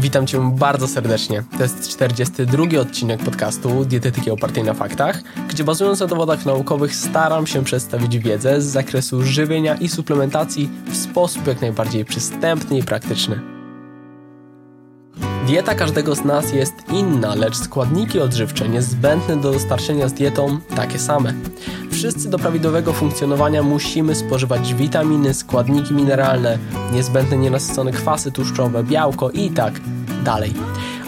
Witam Cię bardzo serdecznie. To jest 42 odcinek podcastu Dietetyki opartej na faktach, gdzie bazując na dowodach naukowych staram się przedstawić wiedzę z zakresu żywienia i suplementacji w sposób jak najbardziej przystępny i praktyczny. Dieta każdego z nas jest inna, lecz składniki odżywcze niezbędne do dostarczenia z dietą takie same. Wszyscy do prawidłowego funkcjonowania musimy spożywać witaminy, składniki mineralne, niezbędne nienasycone kwasy tłuszczowe, białko i tak dalej.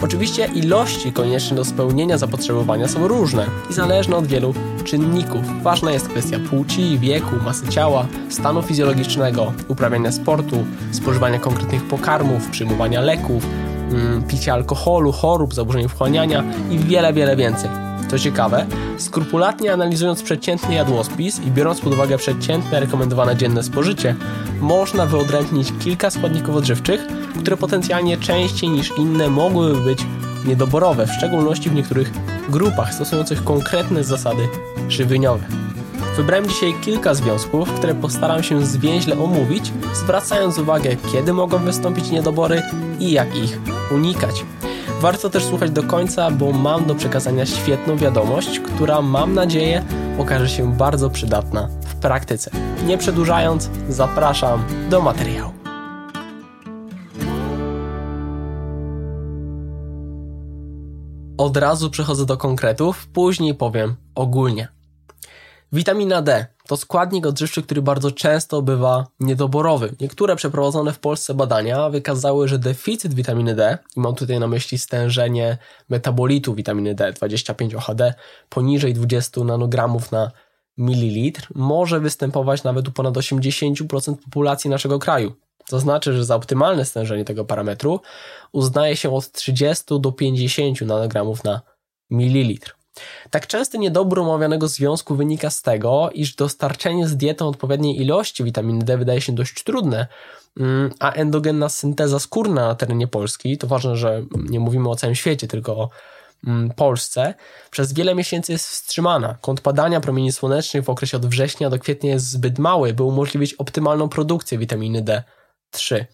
Oczywiście ilości konieczne do spełnienia zapotrzebowania są różne i zależne od wielu czynników. Ważna jest kwestia płci, wieku, masy ciała, stanu fizjologicznego, uprawiania sportu, spożywania konkretnych pokarmów, przyjmowania leków, Mm, picia alkoholu, chorób, zaburzeń wchłaniania i wiele, wiele więcej. Co ciekawe, skrupulatnie analizując przeciętny jadłospis i biorąc pod uwagę przeciętne rekomendowane dzienne spożycie, można wyodrębnić kilka składników odżywczych, które potencjalnie częściej niż inne mogłyby być niedoborowe, w szczególności w niektórych grupach stosujących konkretne zasady żywieniowe. Wybrałem dzisiaj kilka związków, które postaram się zwięźle omówić, zwracając uwagę, kiedy mogą wystąpić niedobory i jak ich unikać. Warto też słuchać do końca, bo mam do przekazania świetną wiadomość, która mam nadzieję okaże się bardzo przydatna w praktyce. Nie przedłużając, zapraszam do materiału. Od razu przechodzę do konkretów, później powiem ogólnie. Witamina D to składnik odżywczy, który bardzo często bywa niedoborowy. Niektóre przeprowadzone w Polsce badania wykazały, że deficyt witaminy D, i mam tutaj na myśli stężenie metabolitu witaminy D 25-OHD poniżej 20 nanogramów na mililitr, może występować nawet u ponad 80% populacji naszego kraju. To znaczy, że za optymalne stężenie tego parametru uznaje się od 30 do 50 nanogramów na mililitr. Tak częsty niedobór omawianego związku wynika z tego, iż dostarczenie z dietą odpowiedniej ilości witaminy D wydaje się dość trudne, mm, a endogenna synteza skórna na terenie Polski, to ważne, że nie mówimy o całym świecie, tylko o mm, Polsce, przez wiele miesięcy jest wstrzymana. Kąt padania promieni słonecznych w okresie od września do kwietnia jest zbyt mały, by umożliwić optymalną produkcję witaminy D3.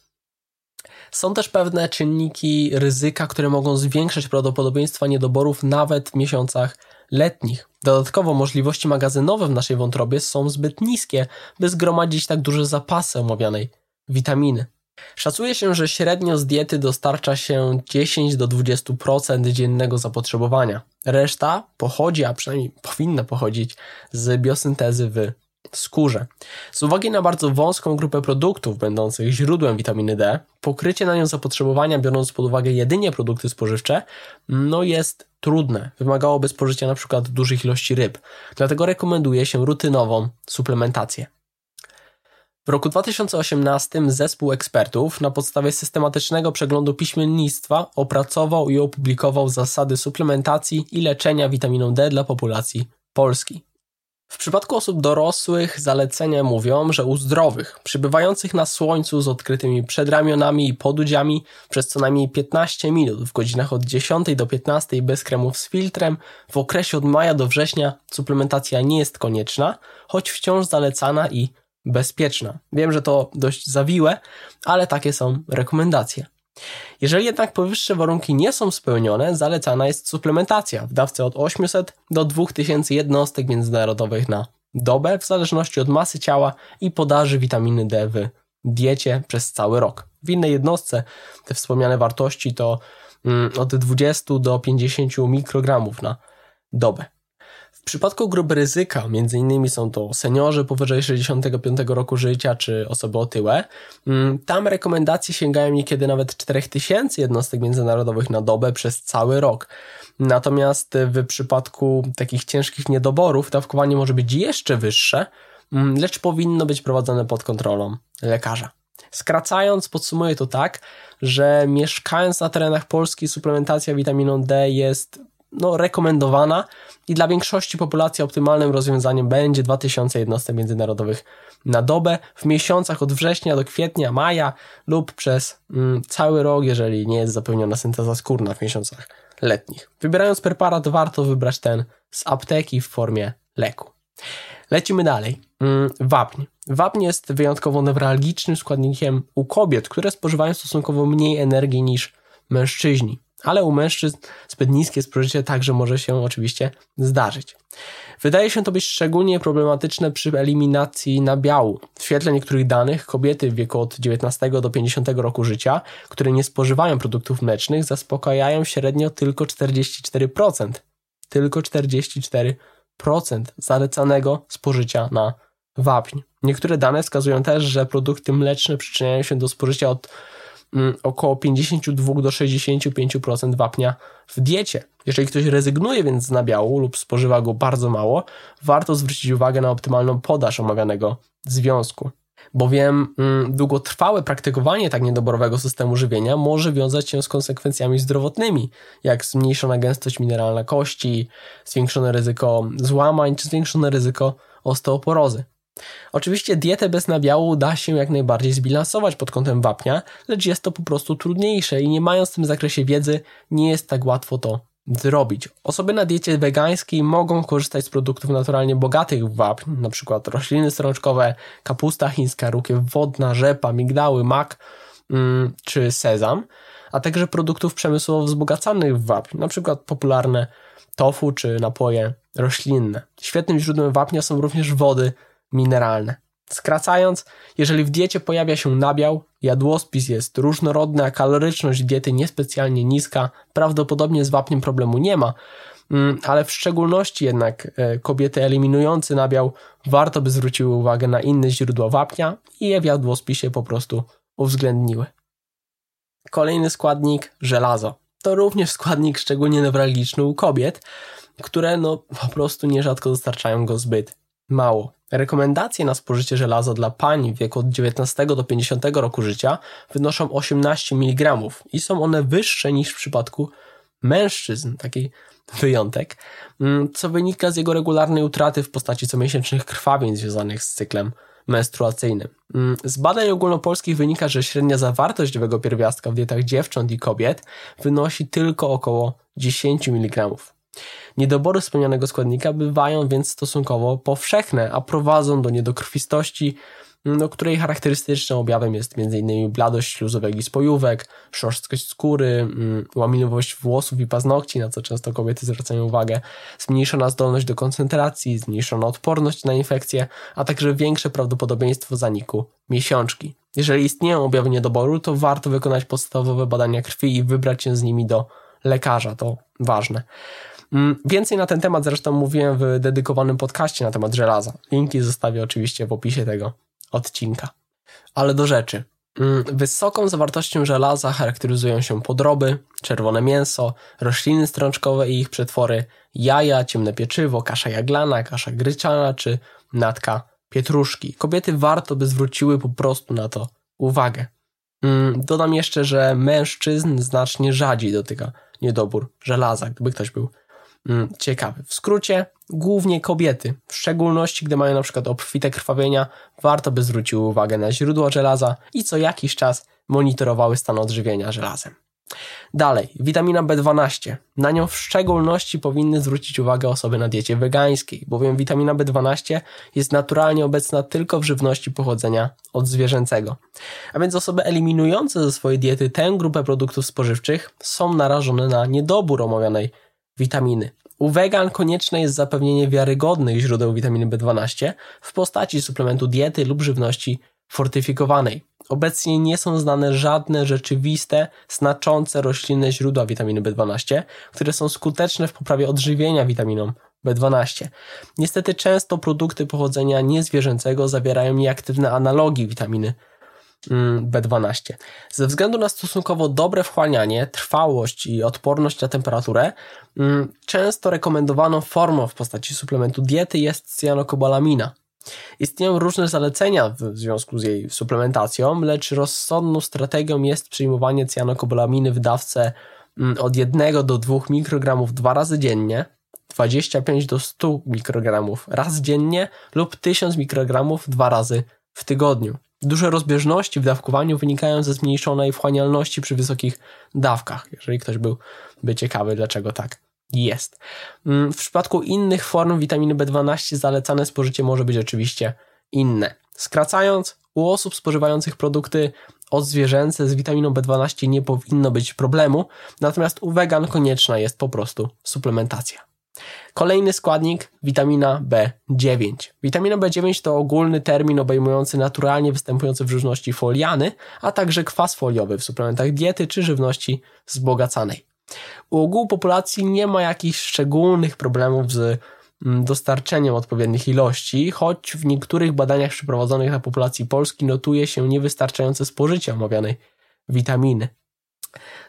Są też pewne czynniki ryzyka, które mogą zwiększać prawdopodobieństwa niedoborów nawet w miesiącach letnich. Dodatkowo możliwości magazynowe w naszej wątrobie są zbyt niskie, by zgromadzić tak duże zapasy omawianej witaminy. Szacuje się, że średnio z diety dostarcza się 10 do 20% dziennego zapotrzebowania. Reszta pochodzi, a przynajmniej powinna pochodzić z biosyntezy w skórze. Z uwagi na bardzo wąską grupę produktów będących źródłem witaminy D, pokrycie na nią zapotrzebowania, biorąc pod uwagę jedynie produkty spożywcze, no jest trudne. Wymagałoby spożycia np. dużych ilości ryb. Dlatego rekomenduje się rutynową suplementację. W roku 2018 zespół ekspertów na podstawie systematycznego przeglądu piśmiennictwa opracował i opublikował zasady suplementacji i leczenia witaminą D dla populacji Polski. W przypadku osób dorosłych zalecenia mówią, że u zdrowych, przybywających na słońcu z odkrytymi przedramionami i podudziami przez co najmniej 15 minut w godzinach od 10 do 15 bez kremów z filtrem, w okresie od maja do września suplementacja nie jest konieczna, choć wciąż zalecana i bezpieczna. Wiem, że to dość zawiłe, ale takie są rekomendacje. Jeżeli jednak powyższe warunki nie są spełnione, zalecana jest suplementacja w dawce od 800 do 2000 jednostek międzynarodowych na dobę, w zależności od masy ciała i podaży witaminy D w diecie przez cały rok. W innej jednostce te wspomniane wartości to mm, od 20 do 50 mikrogramów na dobę. W przypadku grup ryzyka, m.in. są to seniorzy powyżej 65 roku życia czy osoby otyłe, mm, tam rekomendacje sięgają niekiedy nawet 4000 jednostek międzynarodowych na dobę przez cały rok. Natomiast w przypadku takich ciężkich niedoborów dawkowanie może być jeszcze wyższe, mm, lecz powinno być prowadzone pod kontrolą lekarza. Skracając, podsumuję to tak, że mieszkając na terenach Polski suplementacja witaminą D jest no, rekomendowana i dla większości populacji optymalnym rozwiązaniem będzie 2000 jednostek międzynarodowych na dobę w miesiącach od września do kwietnia, maja lub przez mm, cały rok, jeżeli nie jest zapełniona synteza skórna w miesiącach letnich. Wybierając preparat warto wybrać ten z apteki w formie leku. Lecimy dalej. Mm, wapń. Wapń jest wyjątkowo newralgicznym składnikiem u kobiet, które spożywają stosunkowo mniej energii niż mężczyźni. Ale u mężczyzn zbyt niskie spożycie także może się oczywiście zdarzyć. Wydaje się to być szczególnie problematyczne przy eliminacji nabiału. W świetle niektórych danych kobiety w wieku od 19 do 50 roku życia, które nie spożywają produktów mlecznych, zaspokajają średnio tylko 44%. Tylko 44% zalecanego spożycia na wapń. Niektóre dane wskazują też, że produkty mleczne przyczyniają się do spożycia od około 52 do 65% wapnia w diecie. Jeżeli ktoś rezygnuje więc z nabiału lub spożywa go bardzo mało, warto zwrócić uwagę na optymalną podaż omawianego związku. Bowiem mm, długotrwałe praktykowanie tak niedoborowego systemu żywienia może wiązać się z konsekwencjami zdrowotnymi, jak zmniejszona gęstość mineralna kości, zwiększone ryzyko złamań czy zwiększone ryzyko osteoporozy. Oczywiście dietę bez nabiału da się jak najbardziej zbilansować pod kątem wapnia, lecz jest to po prostu trudniejsze i nie mając w tym zakresie wiedzy, nie jest tak łatwo to zrobić. Osoby na diecie wegańskiej mogą korzystać z produktów naturalnie bogatych w wapń, np. rośliny strączkowe, kapusta chińska, rukiew wodna, rzepa, migdały, mak mm, czy sezam, a także produktów przemysłowo wzbogacanych w wapń, np. popularne tofu czy napoje roślinne. Świetnym źródłem wapnia są również wody mineralne. Skracając, jeżeli w diecie pojawia się nabiał, jadłospis jest różnorodny, a kaloryczność diety niespecjalnie niska, prawdopodobnie z wapniem problemu nie ma, mm, ale w szczególności jednak e, kobiety eliminujące nabiał warto by zwróciły uwagę na inne źródła wapnia i je w jadłospisie po prostu uwzględniły. Kolejny składnik żelazo. To również składnik szczególnie newralgiczny u kobiet, które no po prostu nierzadko dostarczają go zbyt mało. Rekomendacje na spożycie żelaza dla pań w wieku od 19 do 50 roku życia wynoszą 18 mg i są one wyższe niż w przypadku mężczyzn, taki wyjątek, mm, co wynika z jego regularnej utraty w postaci comiesięcznych krwawień związanych z cyklem menstruacyjnym. Mm, z badań ogólnopolskich wynika, że średnia zawartość owego pierwiastka w dietach dziewcząt i kobiet wynosi tylko około 10 mg. Niedobory wspomnianego składnika bywają więc stosunkowo powszechne, a prowadzą do niedokrwistości, do której charakterystycznym objawem jest m.in. bladość śluzowek i spojówek, szorstkość skóry, mm, łaminowość włosów i paznokci, na co często kobiety zwracają uwagę, zmniejszona zdolność do koncentracji, zmniejszona odporność na infekcje, a także większe prawdopodobieństwo zaniku miesiączki. Jeżeli istnieją objawy niedoboru, to warto wykonać podstawowe badania krwi i wybrać się z nimi do lekarza. To ważne. Mm, więcej na ten temat zresztą mówiłem w dedykowanym podcaście na temat żelaza. Linki zostawię oczywiście w opisie tego odcinka. Ale do rzeczy. Mm, wysoką zawartością żelaza charakteryzują się podroby, czerwone mięso, rośliny strączkowe i ich przetwory, jaja, ciemne pieczywo, kasza jaglana, kasza gryczana czy natka pietruszki. Kobiety warto by zwróciły po prostu na to uwagę. Mm, dodam jeszcze, że mężczyzn znacznie rzadziej dotyka niedobór żelaza, gdyby ktoś był ciekawy. W skrócie, głównie kobiety, w szczególności gdy mają na przykład obfite krwawienia, warto by zwróciły uwagę na źródło żelaza i co jakiś czas monitorowały stan odżywienia żelazem. Dalej, witamina B12. Na nią w szczególności powinny zwrócić uwagę osoby na diecie wegańskiej, bowiem witamina B12 jest naturalnie obecna tylko w żywności pochodzenia od zwierzęcego. A więc osoby eliminujące ze swojej diety tę grupę produktów spożywczych są narażone na niedobór omawianej witaminy. U wegan konieczne jest zapewnienie wiarygodnych źródeł witaminy B12 w postaci suplementu diety lub żywności fortyfikowanej. Obecnie nie są znane żadne rzeczywiste, znaczące roślinne źródła witaminy B12, które są skuteczne w poprawie odżywienia witaminą B12. Niestety często produkty pochodzenia niezwierzęcego zawierają nieaktywne analogi witaminy B12. Ze względu na stosunkowo dobre wchłanianie, trwałość i odporność na temperaturę, mm, często rekomendowaną formą w postaci suplementu diety jest cyjanokobalamina. Istnieją różne zalecenia w związku z jej suplementacją, lecz rozsądną strategią jest przyjmowanie cyjanokobalaminy w dawce mm, od 1 do 2 mikrogramów dwa razy dziennie, 25 do 100 mikrogramów raz dziennie lub 1000 mikrogramów dwa razy w tygodniu. Duże rozbieżności w dawkowaniu wynikają ze zmniejszonej wchłanialności przy wysokich dawkach, jeżeli ktoś byłby ciekawy, dlaczego tak jest. Mm, w przypadku innych form witaminy B12 zalecane spożycie może być oczywiście inne. Skracając, u osób spożywających produkty odzwierzęce z witaminą B12 nie powinno być problemu, natomiast u wegan konieczna jest po prostu suplementacja. Kolejny składnik witamina B9. Witamina B9 to ogólny termin obejmujący naturalnie występujące w żywności foliany, a także kwas foliowy w suplementach diety czy żywności wzbogacanej. U ogółu populacji nie ma jakichś szczególnych problemów z mm, dostarczeniem odpowiednich ilości, choć w niektórych badaniach przeprowadzonych na populacji polskiej notuje się niewystarczające spożycie omawianej witaminy.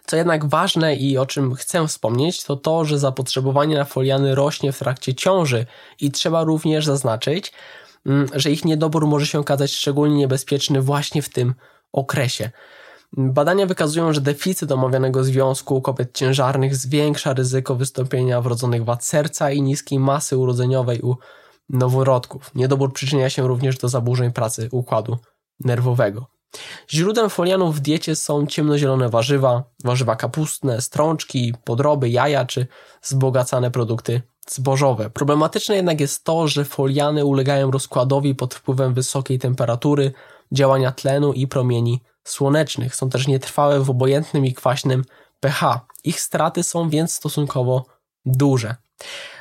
Co jednak ważne i o czym chcę wspomnieć, to to, że zapotrzebowanie na foliany rośnie w trakcie ciąży i trzeba również zaznaczyć, mm, że ich niedobór może się okazać szczególnie niebezpieczny właśnie w tym okresie. Badania wykazują, że deficyt omawianego związku u kobiet ciężarnych zwiększa ryzyko wystąpienia wrodzonych wad serca i niskiej masy urodzeniowej u noworodków. Niedobór przyczynia się również do zaburzeń pracy układu nerwowego. Źródłem folianów w diecie są ciemnozielone warzywa, warzywa kapustne, strączki, podroby, jaja czy wzbogacane produkty zbożowe. Problematyczne jednak jest to, że foliany ulegają rozkładowi pod wpływem wysokiej temperatury, działania tlenu i promieni słonecznych. Są też nietrwałe w obojętnym i kwaśnym pH. Ich straty są więc stosunkowo duże.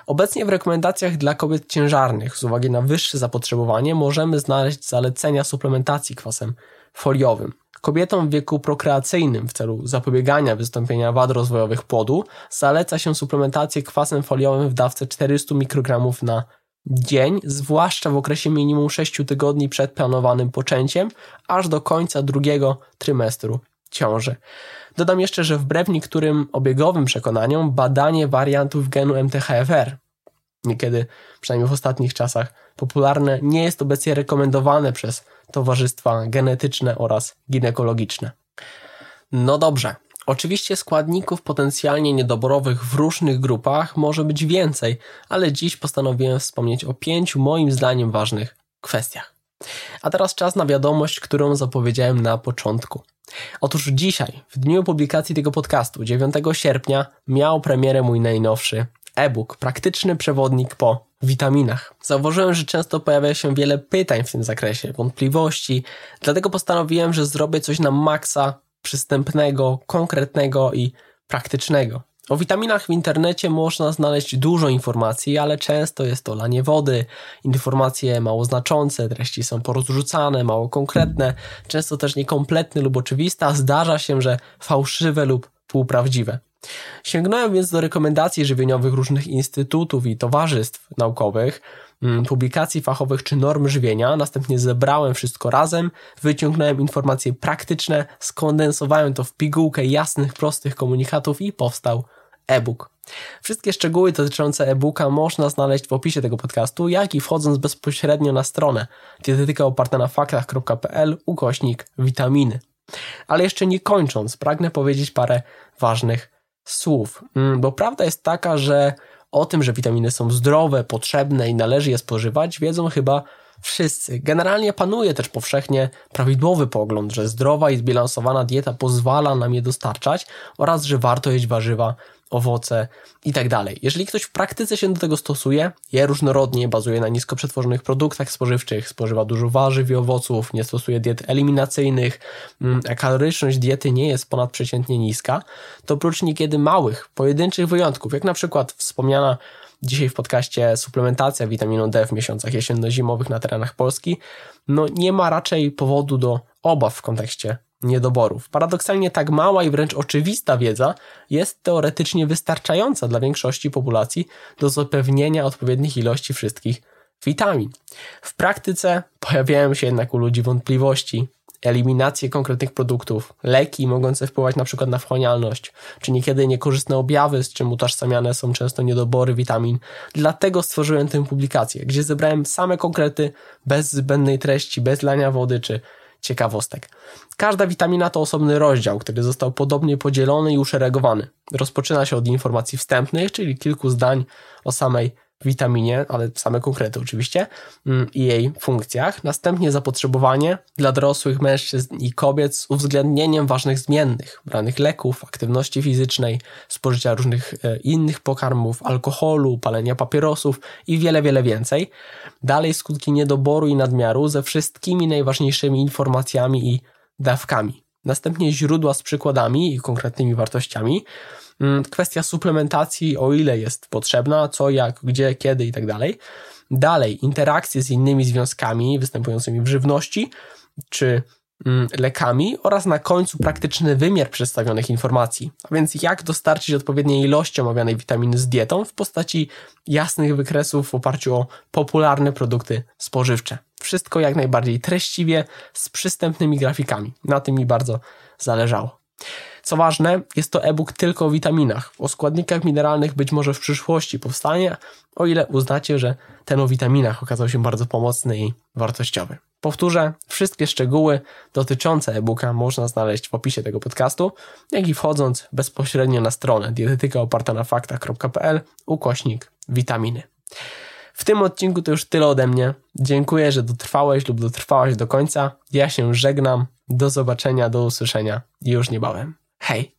Obecnie w rekomendacjach dla kobiet ciężarnych z uwagi na wyższe zapotrzebowanie możemy znaleźć zalecenia suplementacji kwasem foliowym. Kobietom w wieku prokreacyjnym w celu zapobiegania wystąpienia wad rozwojowych płodu zaleca się suplementację kwasem foliowym w dawce 400 mikrogramów na dzień, zwłaszcza w okresie minimum 6 tygodni przed planowanym poczęciem, aż do końca drugiego trymestru ciąży. Dodam jeszcze, że wbrew niektórym obiegowym przekonaniom, badanie wariantów genu MTHFR, niekiedy, przynajmniej w ostatnich czasach, popularne, nie jest obecnie rekomendowane przez towarzystwa genetyczne oraz ginekologiczne. No dobrze, Oczywiście składników potencjalnie niedoborowych w różnych grupach może być więcej, ale dziś postanowiłem wspomnieć o pięciu moim zdaniem ważnych kwestiach. A teraz czas na wiadomość, którą zapowiedziałem na początku. Otóż dzisiaj, w dniu publikacji tego podcastu, 9 sierpnia, miał premierę mój najnowszy e-book, praktyczny przewodnik po witaminach. Zauważyłem, że często pojawia się wiele pytań w tym zakresie, wątpliwości, dlatego postanowiłem, że zrobię coś na maksa przystępnego, konkretnego i praktycznego. O witaminach w internecie można znaleźć dużo informacji, ale często jest to lanie wody, informacje mało znaczące, treści są porozrzucane, mało konkretne, często też niekompletne lub oczywiste, a zdarza się, że fałszywe lub półprawdziwe. Sięgnąłem więc do rekomendacji żywieniowych różnych instytutów i towarzystw naukowych, mm, publikacji fachowych czy norm żywienia, następnie zebrałem wszystko razem, wyciągnąłem informacje praktyczne, skondensowałem to w pigułkę jasnych, prostych komunikatów i powstał e-book. Wszystkie szczegóły dotyczące e-booka można znaleźć w opisie tego podcastu, jak i wchodząc bezpośrednio na stronę dietetyka oparta na faktach.pl ukośnik witaminy. Ale jeszcze nie kończąc, pragnę powiedzieć parę ważnych słów. Mm, bo prawda jest taka, że o tym, że witaminy są zdrowe, potrzebne i należy je spożywać, wiedzą chyba wszyscy. Generalnie panuje też powszechnie prawidłowy pogląd, że zdrowa i zbilansowana dieta pozwala nam je dostarczać oraz że warto jeść warzywa owoce i tak. Jeżeli ktoś w praktyce się do tego stosuje, je różnorodnie, bazuje na nisko przetworzonych produktach spożywczych, spożywa dużo warzyw i owoców, nie stosuje diet eliminacyjnych, mm, a kaloryczność diety nie jest ponadprzeciętnie niska, to oprócz niekiedy małych, pojedynczych wyjątków, jak na przykład wspomniana dzisiaj w podcaście suplementacja witaminą D w miesiącach jesienno-zimowych na terenach Polski, no nie ma raczej powodu do obaw w kontekście niedoborów. Paradoksalnie tak mała i wręcz oczywista wiedza jest teoretycznie wystarczająca dla większości populacji do zapewnienia odpowiednich ilości wszystkich witamin. W praktyce pojawiają się jednak u ludzi wątpliwości, eliminację konkretnych produktów, leki mogące wpływać na przykład na wchłanialność, czy niekiedy niekorzystne objawy, z czym utożsamiane są często niedobory witamin. Dlatego stworzyłem tę publikację, gdzie zebrałem same konkrety bez zbędnej treści, bez lania wody czy ciekawostek. Każda witamina to osobny rozdział, który został podobnie podzielony i uszeregowany. Rozpoczyna się od informacji wstępnych, czyli kilku zdań o samej witaminie, ale same konkrety oczywiście, mm, i jej funkcjach. Następnie zapotrzebowanie dla dorosłych mężczyzn i kobiet z uwzględnieniem ważnych zmiennych, branych leków, aktywności fizycznej, spożycia różnych e, innych pokarmów, alkoholu, palenia papierosów i wiele, wiele więcej. Dalej skutki niedoboru i nadmiaru ze wszystkimi najważniejszymi informacjami i dawkami. Następnie źródła z przykładami i konkretnymi wartościami. Mm, kwestia suplementacji, o ile jest potrzebna, co, jak, gdzie, kiedy i tak dalej. Dalej, interakcje z innymi związkami występującymi w żywności czy mm, lekami oraz na końcu praktyczny wymiar przedstawionych informacji. A więc jak dostarczyć odpowiedniej ilości omawianej witaminy z dietą w postaci jasnych wykresów w oparciu o popularne produkty spożywcze. Wszystko jak najbardziej treściwie, z przystępnymi grafikami. Na tym mi bardzo zależało. Co ważne, jest to e-book tylko o witaminach. O składnikach mineralnych być może w przyszłości powstanie, o ile uznacie, że ten o witaminach okazał się bardzo pomocny i wartościowy. Powtórzę, wszystkie szczegóły dotyczące e-booka można znaleźć w opisie tego podcastu, jak i wchodząc bezpośrednio na stronę dietetykaopartanafaktach.pl ukośnik witaminy. W tym odcinku to już tyle ode mnie. Dziękuję, że dotrwałeś lub dotrwałaś do końca. Ja się żegnam. Do zobaczenia, do usłyszenia już niebawem. Hej!